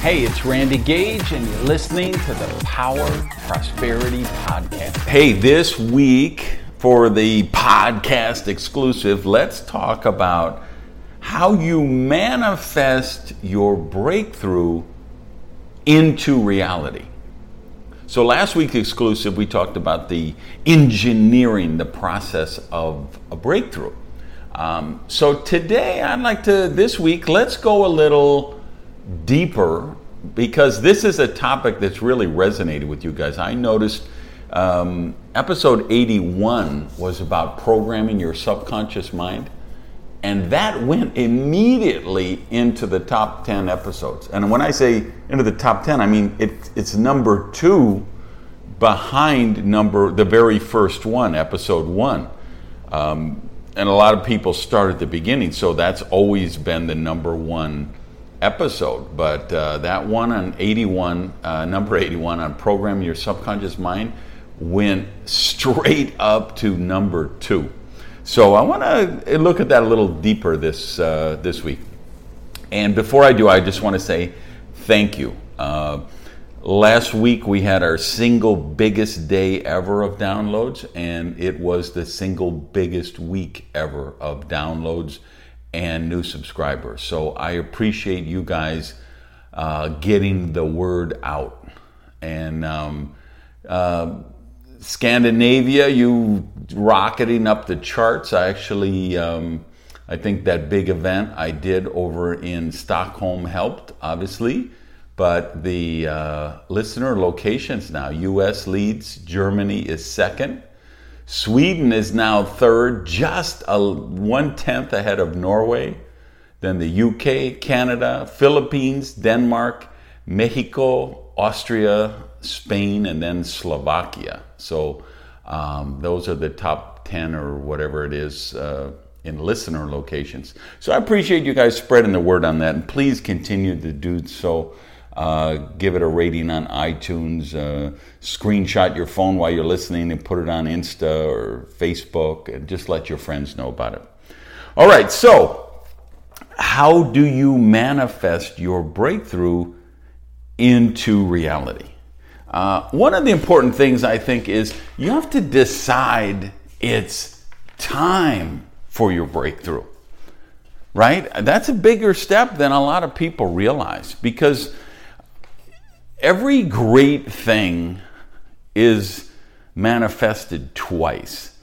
Hey, it's Randy Gage, and you're listening to the Power Prosperity Podcast. Hey, this week for the podcast exclusive, let's talk about how you manifest your breakthrough into reality. So, last week exclusive, we talked about the engineering, the process of a breakthrough. Um, so, today, I'd like to, this week, let's go a little deeper because this is a topic that's really resonated with you guys. I noticed um, episode 81 was about programming your subconscious mind, and that went immediately into the top 10 episodes. And when I say into the top 10, I mean it, it's number two behind number the very first one, episode one. Um, and a lot of people start at the beginning, so that's always been the number one episode, but uh, that one on 81, uh, number 81 on programming your subconscious mind went straight up to number two. So I want to look at that a little deeper this uh, this week. And before I do, I just want to say thank you. Uh, last week we had our single biggest day ever of downloads, and it was the single biggest week ever of downloads and new subscribers. So I appreciate you guys uh, getting the word out. And um, uh, Scandinavia, you rocketing up the charts. I actually, um, I think that big event I did over in Stockholm helped, obviously. But the uh, listener locations now, US leads, Germany is second. Sweden is now third, just a one tenth ahead of Norway. Then the UK, Canada, Philippines, Denmark, Mexico, Austria, Spain, and then Slovakia. So um, those are the top 10 or whatever it is uh, in listener locations. So I appreciate you guys spreading the word on that, and please continue to do so. Uh, give it a rating on iTunes. Uh, screenshot your phone while you're listening and put it on Insta or Facebook, and just let your friends know about it. All right, so how do you manifest your breakthrough into reality? Uh, one of the important things I think is you have to decide it's time for your breakthrough, right? That's a bigger step than a lot of people realize because every great thing is manifested twice.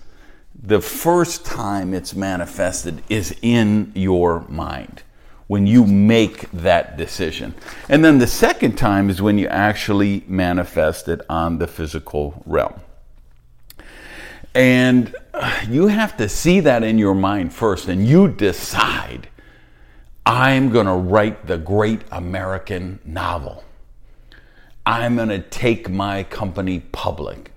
The first time it's manifested is in your mind when you make that decision. And then the second time is when you actually manifest it on the physical realm. And you have to see that in your mind first, and you decide, I'm going to write the great American novel. I'm going to take my company public.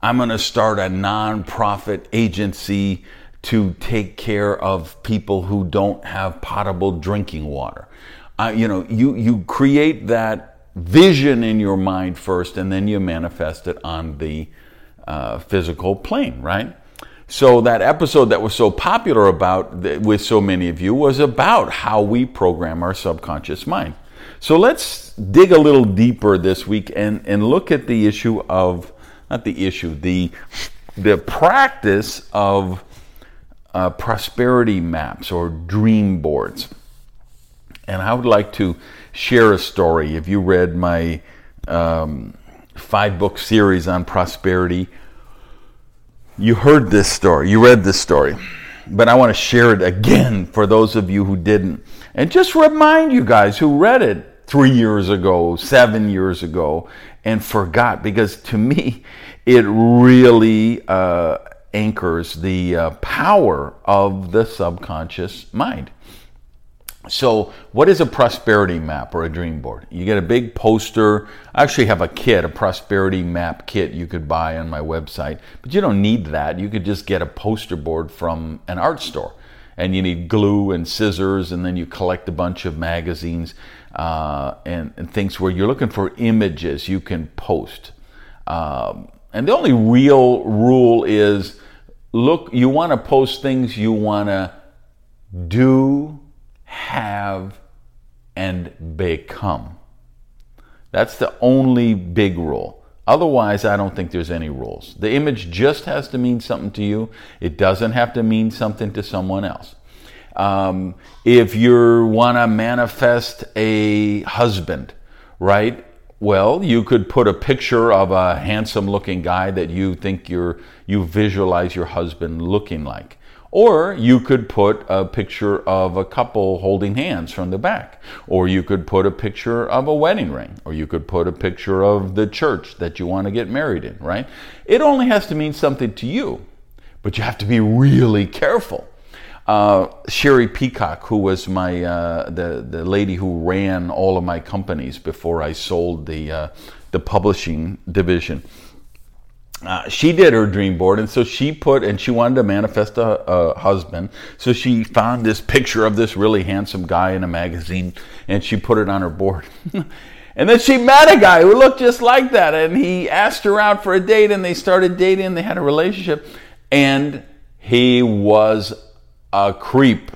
I'm going to start a nonprofit agency to take care of people who don't have potable drinking water. Uh, you know, you, you create that vision in your mind first, and then you manifest it on the uh, physical plane, right? So that episode that was so popular about with so many of you was about how we program our subconscious mind. So let's dig a little deeper this week and, and look at the issue of, not the issue, the, the practice of uh, prosperity maps or dream boards. And I would like to share a story. If you read my um, five book series on prosperity, you heard this story, you read this story. But I want to share it again for those of you who didn't. And just remind you guys who read it three years ago, seven years ago, and forgot because to me, it really uh, anchors the uh, power of the subconscious mind. so, what is a prosperity map or a dream board? You get a big poster. I actually have a kit, a prosperity map kit you could buy on my website, but you don't need that. You could just get a poster board from an art store. And you need glue and scissors, and then you collect a bunch of magazines uh, and, and, things where you're looking for images you can post. Um, and the only real rule is look, you want to post things you want to do have, and become. That's the only big rule. Otherwise, I don't think there's any rules. The image just has to mean something to you, it doesn't have to mean something to someone else. Um, if you want to manifest a husband, right? Well, you could put a picture of a handsome looking guy that you think you're, you visualize your husband looking like. Or you could put a picture of a couple holding hands from the back. Or you could put a picture of a wedding ring. Or you could put a picture of the church that you want to get married in, right? It only has to mean something to you, but you have to be really careful. Uh, Sherry Peacock, who was my uh, the the lady who ran all of my companies before I sold the uh, the publishing division, uh, she did her dream board, and so she put, and she wanted to manifest a, a, husband. So she found this picture of this really handsome guy in a magazine, and she put it on her board. and then she met a guy who looked just like that, and he asked her out for a date, and they started dating. and They had a relationship, and he was a creep.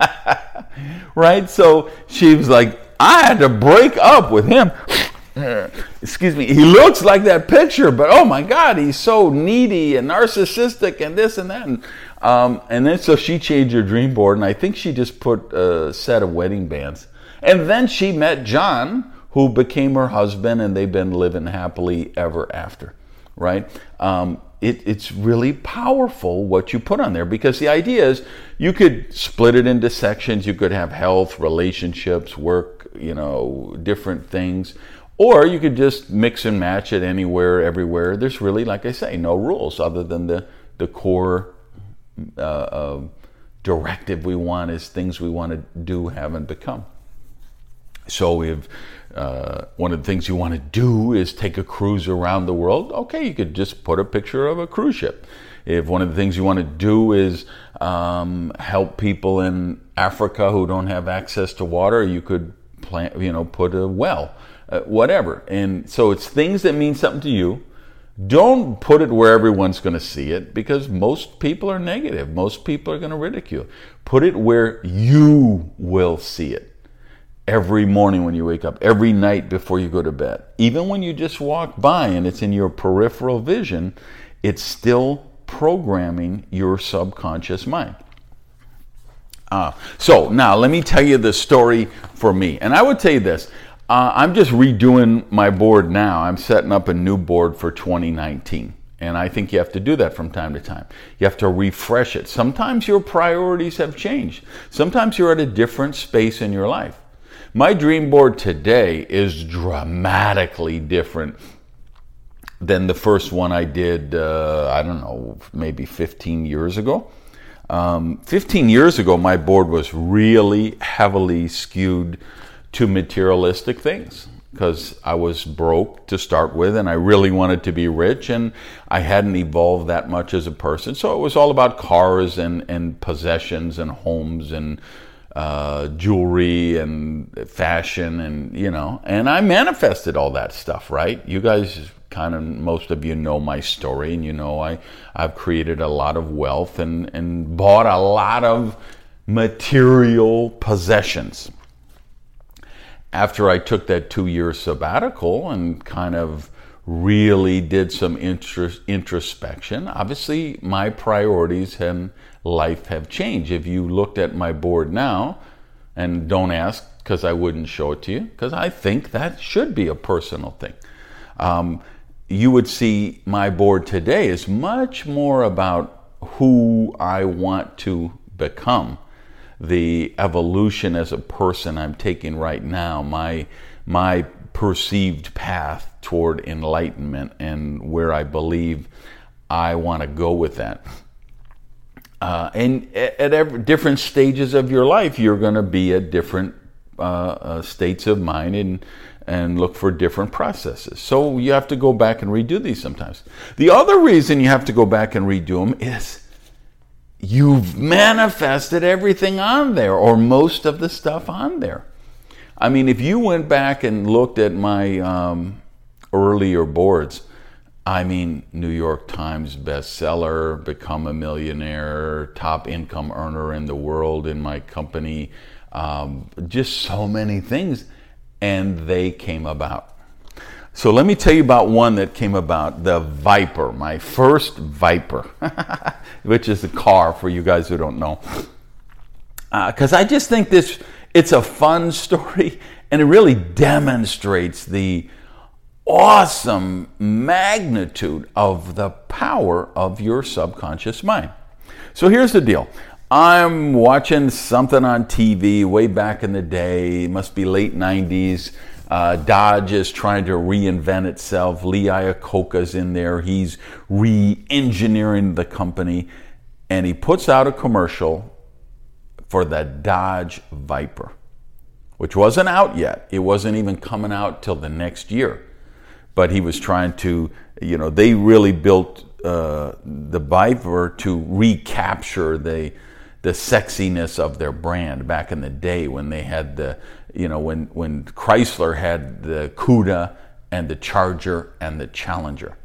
right? So she was like, I had to break up with him. excuse me, he looks like that picture, but oh my God, he's so needy and narcissistic and this and that. And, um, and then so she changed her dream board, and I think she just put a set of wedding bands. And then she met John, who became her husband, and they've been living happily ever after, right? Um, it, it's really powerful what you put on there because the idea is you could split it into sections. You could have health, relationships, work, you know, different things. Or you could just mix and match it anywhere, everywhere. There's really, like I say, no rules other than the, the core uh, uh, directive we want is things we want to do, have, and become. So if uh, one of the things you want to do is take a cruise around the world, okay, you could just put a picture of a cruise ship. If one of the things you want to do is um, help people in Africa who don't have access to water, you could plant, you know, put a well uh, whatever. And so it's things that mean something to you. Don't put it where everyone's going to see it because most people are negative. Most people are going to ridicule. Put it where you will see it every morning when you wake up, every night before you go to bed. Even when you just walk by and it's in your peripheral vision, it's still programming your subconscious mind. Uh, so now let me tell you the story for me. And I would tell you this uh, I'm just redoing my board now. I'm setting up a new board for 2019. And I think you have to do that from time to time. You have to refresh it. Sometimes your priorities have changed. Sometimes you're at a different space in your life. My dream board today is dramatically different than the first one I did, uh, I don't know, maybe 15 years ago. Um, 15 years ago, my board was really heavily skewed to materialistic things because I was broke to start with and I really wanted to be rich and I hadn't evolved that much as a person. So it was all about cars and, and possessions and homes and uh, jewelry and fashion and, you know, and I manifested all that stuff, right? You guys kind of, most of you know my story and you know I, I've created a lot of wealth and, and bought a lot of material possessions after I took that two year sabbatical and kind of really did some introspection, obviously my priorities and life have changed. If you looked at my board now, and don't ask because I wouldn't show it to you, because I think that should be a personal thing. Um, you would see my board today is much more about who I want to become the evolution as a person I'm taking right now, my my perceived path toward enlightenment and where I believe I want to go with that. Uh, and at every, different stages of your life, you're going to be at different uh, uh, states of mind and and look for different processes. So you have to go back and redo these sometimes. The other reason you have to go back and redo them is you've manifested everything on there or most of the stuff on there. I mean, if you went back and looked at my um, earlier boards, I mean, New York Times bestseller, become a millionaire, top income earner in the world in my company, um, just so many things. And they came about. So let me tell you about one that came about the Viper, my first Viper, which is a car for you guys who don't know. Because uh, I just think this, it's a fun story and it really demonstrates the awesome magnitude of the power of your subconscious mind. So here's the deal. I'm watching something on TV way back in the day, it must be late 90s. Uh, Dodge is trying to reinvent itself. Lee Iacocca's in there. He's re engineering the company. And he puts out a commercial for the Dodge Viper, which wasn't out yet. It wasn't even coming out till the next year but he was trying to, you know, they really built uh, the Viper to recapture the the sexiness of their brand back in the day when they had the, you know, when when Chrysler had the Cuda and the Charger and the Challenger,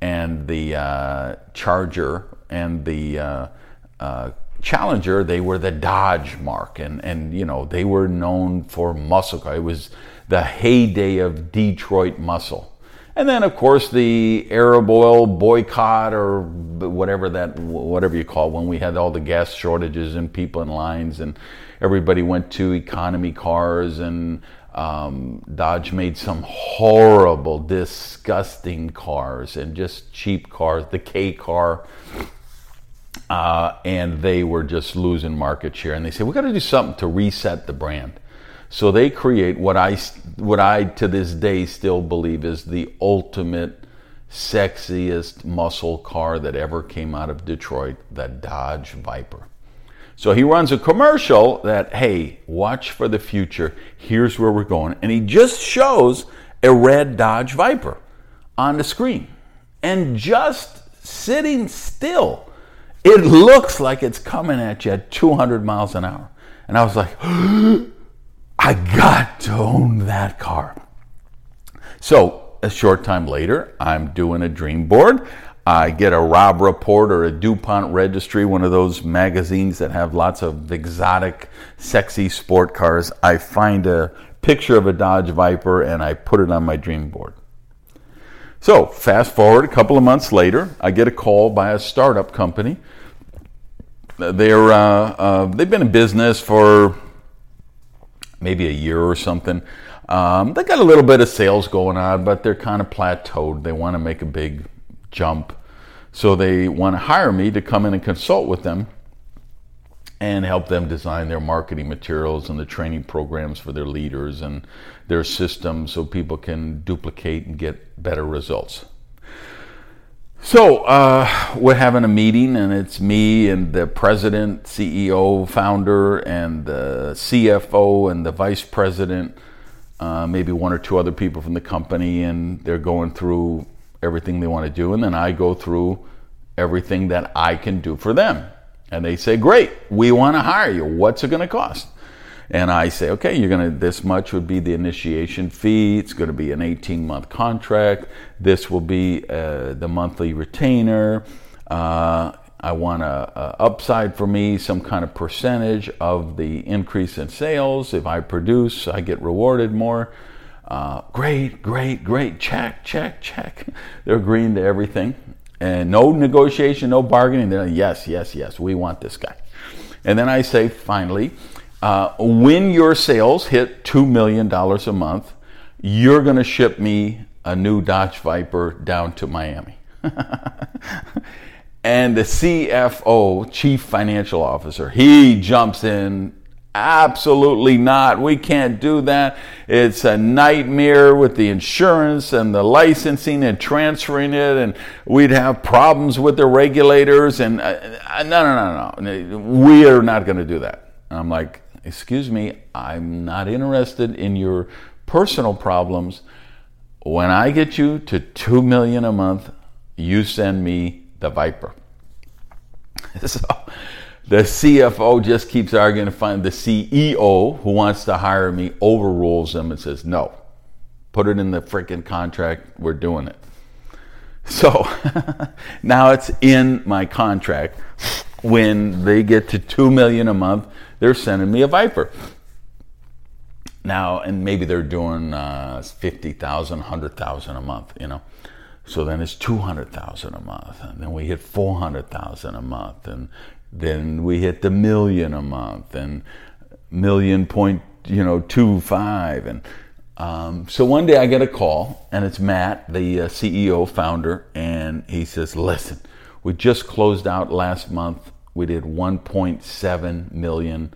and the uh, Charger and the uh, uh Challenger, they were the Dodge mark, and and you know they were known for muscle car. It was the heyday of Detroit muscle and then, of course, the Arab oil boycott or whatever that, whatever you call it, when we had all the gas shortages and people in lines and everybody went to economy cars and um, Dodge made some horrible, disgusting cars and just cheap cars, the K car. Uh, and they were just losing market share. And they said, we've got to do something to reset the brand. So they create what I, what I to this day still believe is the ultimate sexiest muscle car that ever came out of Detroit, the Dodge Viper. So he runs a commercial that, hey, watch for the future. Here's where we're going. And he just shows a red Dodge Viper on the screen. And just sitting still, it looks like it's coming at you at 200 miles an hour. And I was like, I got to own that car. So, a short time later, I'm doing a dream board. I get a Robb Report or a DuPont Registry, one of those magazines that have lots of exotic, sexy sport cars. I find a picture of a Dodge Viper and I put it on my dream board. So, fast forward a couple of months later, I get a call by a startup company. They're, uh, uh, they've been in business for maybe a year or something. Um, they got a little bit of sales going on, but they're kind of plateaued. They want to make a big jump. So they want to hire me to come in and consult with them and help them design their marketing materials and the training programs for their leaders and their systems so people can duplicate and get better results. So uh, we're having a meeting, and it's me and the president, CEO, founder, and the CFO, and the vice president, uh, maybe one or two other people from the company, and they're going through everything they want to do, and then I go through everything that I can do for them. And they say, "Great, we want to hire you. What's it going to cost?" And I say, okay, you're going to, this much would be the initiation fee. It's going to be an 18 month contract. This will be uh, the monthly retainer. Uh, I want a, a, upside for me, some kind of percentage of the increase in sales. If I produce, I get rewarded more. Uh, great, great, great. Check, check, check. They're agreeing to everything. And no negotiation, no bargaining. They're like, yes, yes, yes, we want this guy. And then I say, finally, uh, when your sales hit $2 million a month, you're going to ship me a new Dodge Viper down to Miami. and the CFO, Chief Financial Officer, he jumps in Absolutely not. We can't do that. It's a nightmare with the insurance and the licensing and transferring it, and we'd have problems with the regulators. And uh, no, no, no, no. We are not going to do that. And I'm like, excuse me, I'm not interested in your personal problems. When I get you to two million a month, you send me the Viper. so the CFO just keeps arguing to find the CEO who wants to hire me overrules him and says, no, put it in the freaking contract. We're doing it. So now it's in my contract. When they get to two million a month, they're sending me a Viper. Now, and maybe they're doing uh, 50,000, 100,000 a month, you know. So then it's 200,000 a month. And then we hit 400,000 a month. And then we hit the million a month and million point, you know, two five. And um, so one day I get a call, and it's Matt, the uh, CEO founder, and he says, "Listen, we just closed out last month. We did 1.7 million.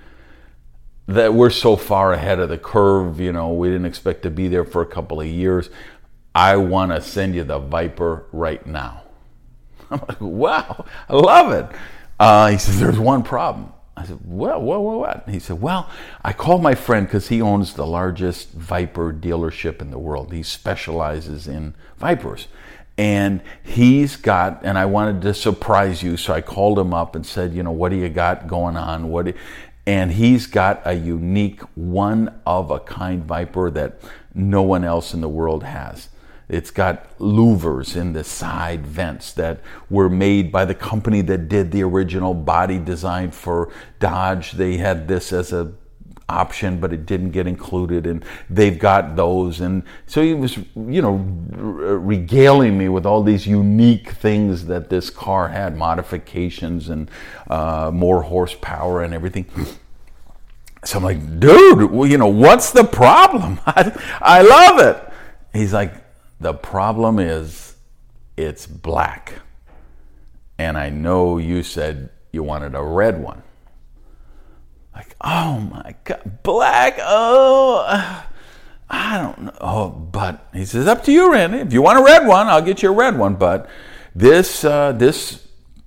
That we're so far ahead of the curve. You know, we didn't expect to be there for a couple of years. I want to send you the Viper right now." I'm like, "Wow, I love it." Uh, he says, There's one problem. I said, Well, what, what, what? He said, Well, I called my friend because he owns the largest Viper dealership in the world. He specializes in Vipers. And he's got, and I wanted to surprise you, so I called him up and said, You know, what do you got going on? What? and he's got a unique, one of a kind Viper that no one else in the world has. It's got louvers in the side vents that were made by the company that did the original body design for Dodge. They had this as a option, but it didn't get included, and they've got those. And so he was, you know, regaling me with all these unique things that this car had, modifications and uh, more horsepower and everything. So I'm like, dude, well, you know, what's the problem? I, I love it. He's like, the problem is it's black. And I know you said you wanted a red one. Like, oh my God, black? Oh, I don't know. Oh, but he says, up to you, Randy. If you want a red one, I'll get you a red one. But this, uh, this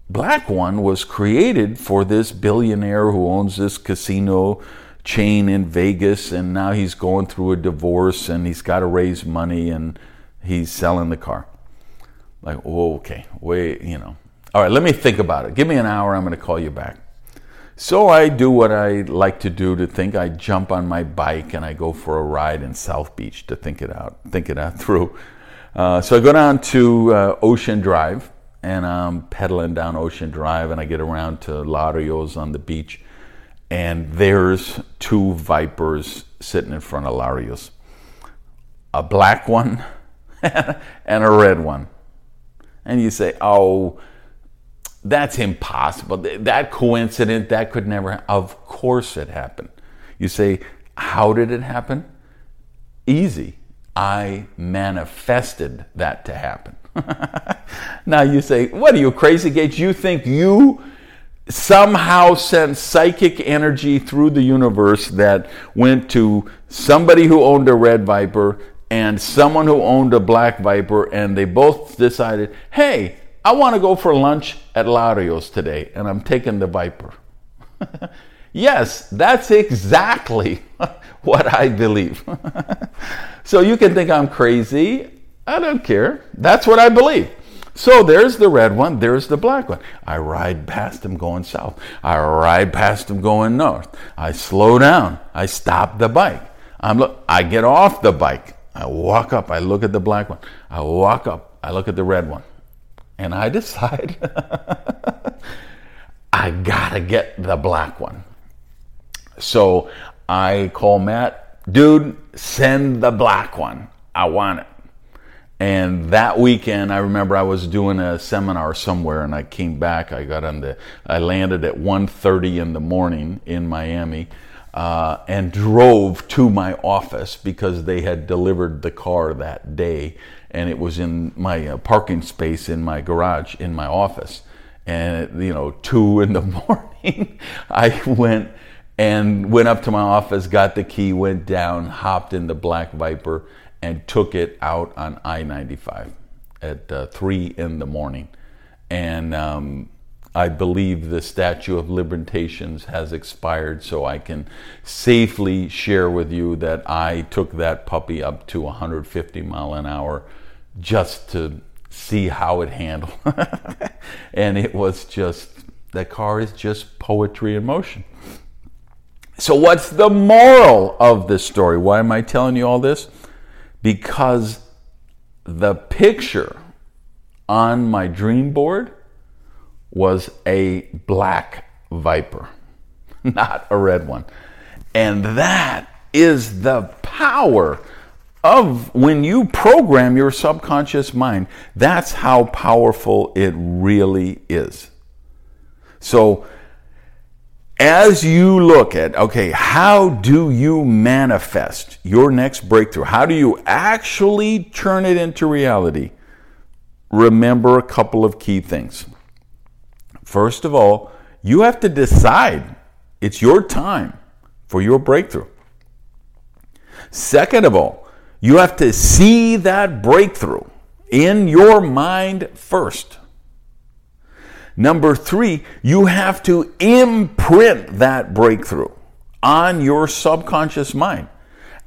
black one was created for this billionaire who owns this casino chain in Vegas, and now he's going through a divorce and he's got to raise money and he's selling the car. Like, oh, okay, wait, you know. All right, let me think about it. Give me an hour, I'm going to call you back. So I do what I like to do to think. I jump on my bike and I go for a ride in South Beach to think it out, think it out through. Uh, so I go down to uh, Ocean Drive and I'm pedaling down Ocean Drive and I get around to Larios on the beach and there's two vipers sitting in front of Larios. A black one and a red one. And you say, oh, that's impossible. That coincidence, that could never, of course it happened. You say, how did it happen? Easy. I manifested that to happen. now you say, what are you, crazy Gage? You think you somehow sent psychic energy through the universe that went to somebody who owned a red viper and someone who owned a black viper, and they both decided, hey, I want to go for lunch at Larios today, and I'm taking the viper. yes, that's exactly what I believe. so you can think I'm crazy. I don't care. That's what I believe. So there's the red one, there's the black one. I ride past him going south. I ride past him going north. I slow down. I stop the bike. I'm look I get off the bike. I walk up, I look at the black one. I walk up, I look at the red one. And I decide I gotta get the black one. So I call Matt, dude, send the black one. I want it. And that weekend, I remember I was doing a seminar somewhere, and I came back. I got on the, I landed at 1:30 in the morning in Miami, uh, and drove to my office because they had delivered the car that day and it was in my uh, parking space in my garage in my office and you know two in the morning i went and went up to my office, got the key, went down, hopped in the Black Viper, and took it out on I 95 at uh, 3 in the morning. And um, I believe the statute of limitations has expired, so I can safely share with you that I took that puppy up to 150 mile an hour just to see how it handled. and it was just, that car is just poetry in motion. So, what's the moral of this story? Why am I telling you all this? Because the picture on my dream board was a black viper, not a red one. And that is the power of when you program your subconscious mind. That's how powerful it really is. So, as you look at, okay, how do you manifest your next breakthrough? How do you actually turn it into reality? Remember a couple of key things. First of all, you have to decide it's your time for your breakthrough. Second of all, you have to see that breakthrough in your mind first. Number three, you have to imprint that breakthrough on your subconscious mind.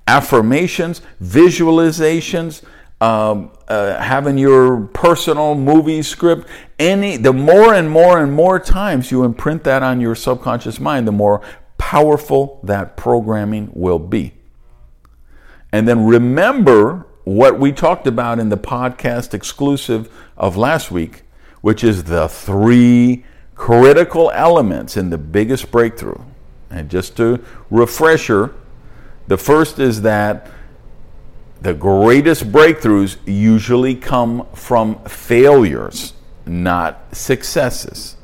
Affirmations, visualizations, um, uh, having your personal movie script any the more and more and more times you imprint that on your subconscious mind the more powerful that programming will be. And then remember what we talked about in the podcast exclusive of last week which is the three critical elements in the biggest breakthrough. And just to refresher the first is that the greatest breakthroughs usually come from failures, not successes.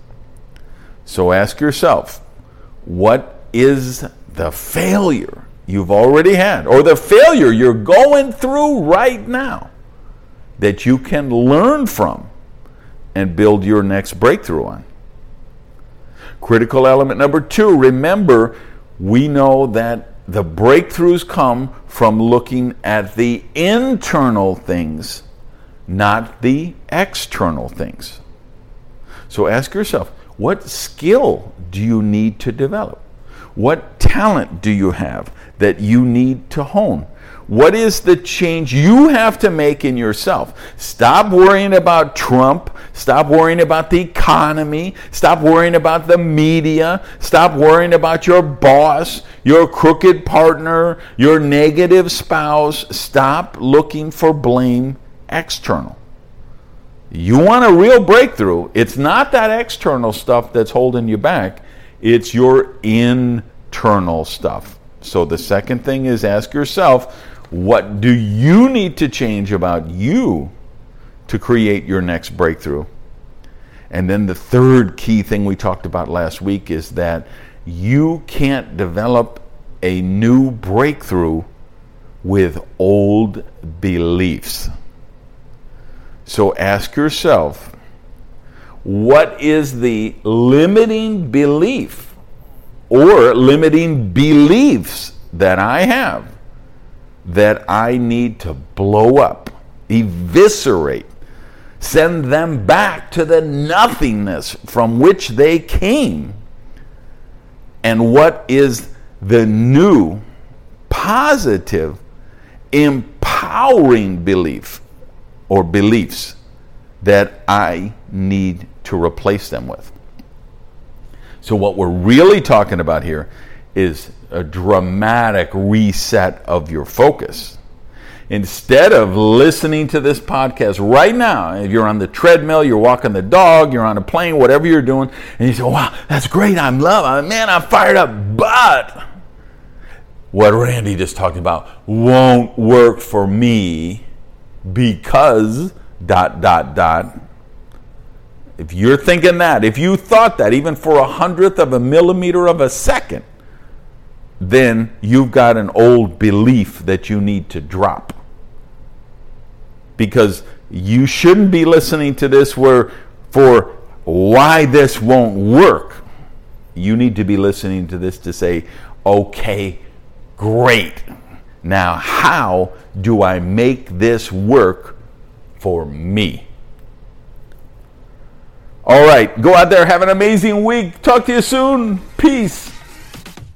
So ask yourself, what is the failure you've already had, or the failure you're going through right now that you can learn from and build your next breakthrough on? Critical element number two remember, we know that the breakthroughs come from looking at the internal things, not the external things. So ask yourself what skill do you need to develop? What talent do you have that you need to hone? What is the change you have to make in yourself? Stop worrying about Trump. Stop worrying about the economy. Stop worrying about the media. Stop worrying about your boss, your crooked partner, your negative spouse. Stop looking for blame external. You want a real breakthrough. It's not that external stuff that's holding you back, it's your internal stuff. So the second thing is ask yourself, what do you need to change about you to create your next breakthrough? And then the third key thing we talked about last week is that you can't develop a new breakthrough with old beliefs. So ask yourself what is the limiting belief or limiting beliefs that I have that I need to blow up, eviscerate, send them back to the nothingness from which they came. And what is the new, positive, empowering belief or beliefs that I need to replace them with? So, what we're really talking about here is a dramatic reset of your focus. Instead of listening to this podcast right now, if you're on the treadmill, you're walking the dog, you're on a plane, whatever you're doing, and you say, wow, that's great, I'm love, man, I'm fired up, but what Randy just talked about won't work for me because dot dot dot if you're thinking that if you thought that even for a hundredth of a millimeter of a second then you've got an old belief that you need to drop. Because you shouldn't be listening to this where for why this won't work. you need to be listening to this to say, okay, great. Now, how do I make this work for me? All right, go out there, have an amazing week. Talk to you soon. Peace.